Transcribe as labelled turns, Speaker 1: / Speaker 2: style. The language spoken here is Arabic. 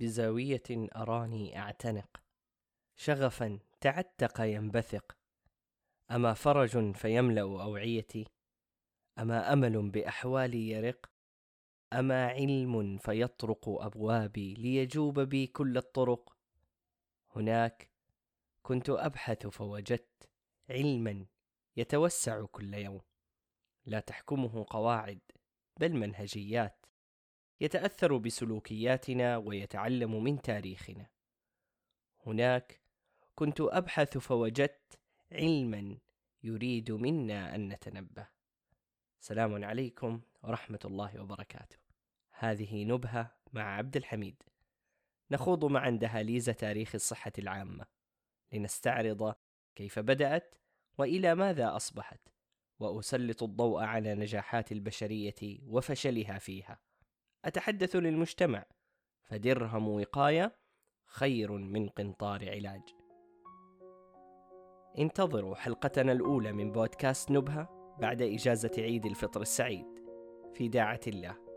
Speaker 1: بزاوية أراني أعتنق. شغفا تعتق ينبثق. أما فرج فيملأ أوعيتي. أما أمل بأحوالي يرق. أما علم فيطرق أبوابي ليجوب بي كل الطرق. هناك كنت أبحث فوجدت علما يتوسع كل يوم. لا تحكمه قواعد بل منهجيات. يتأثر بسلوكياتنا ويتعلم من تاريخنا. هناك كنت أبحث فوجدت علما يريد منا أن نتنبه. سلام عليكم ورحمة الله وبركاته. هذه نبهة مع عبد الحميد. نخوض معا دهاليز تاريخ الصحة العامة. لنستعرض كيف بدأت وإلى ماذا أصبحت. وأسلط الضوء على نجاحات البشرية وفشلها فيها. أتحدث للمجتمع. فدرهم وقاية خير من قنطار علاج. انتظروا حلقتنا الأولى من بودكاست نبهة بعد إجازة عيد الفطر السعيد. في داعة الله.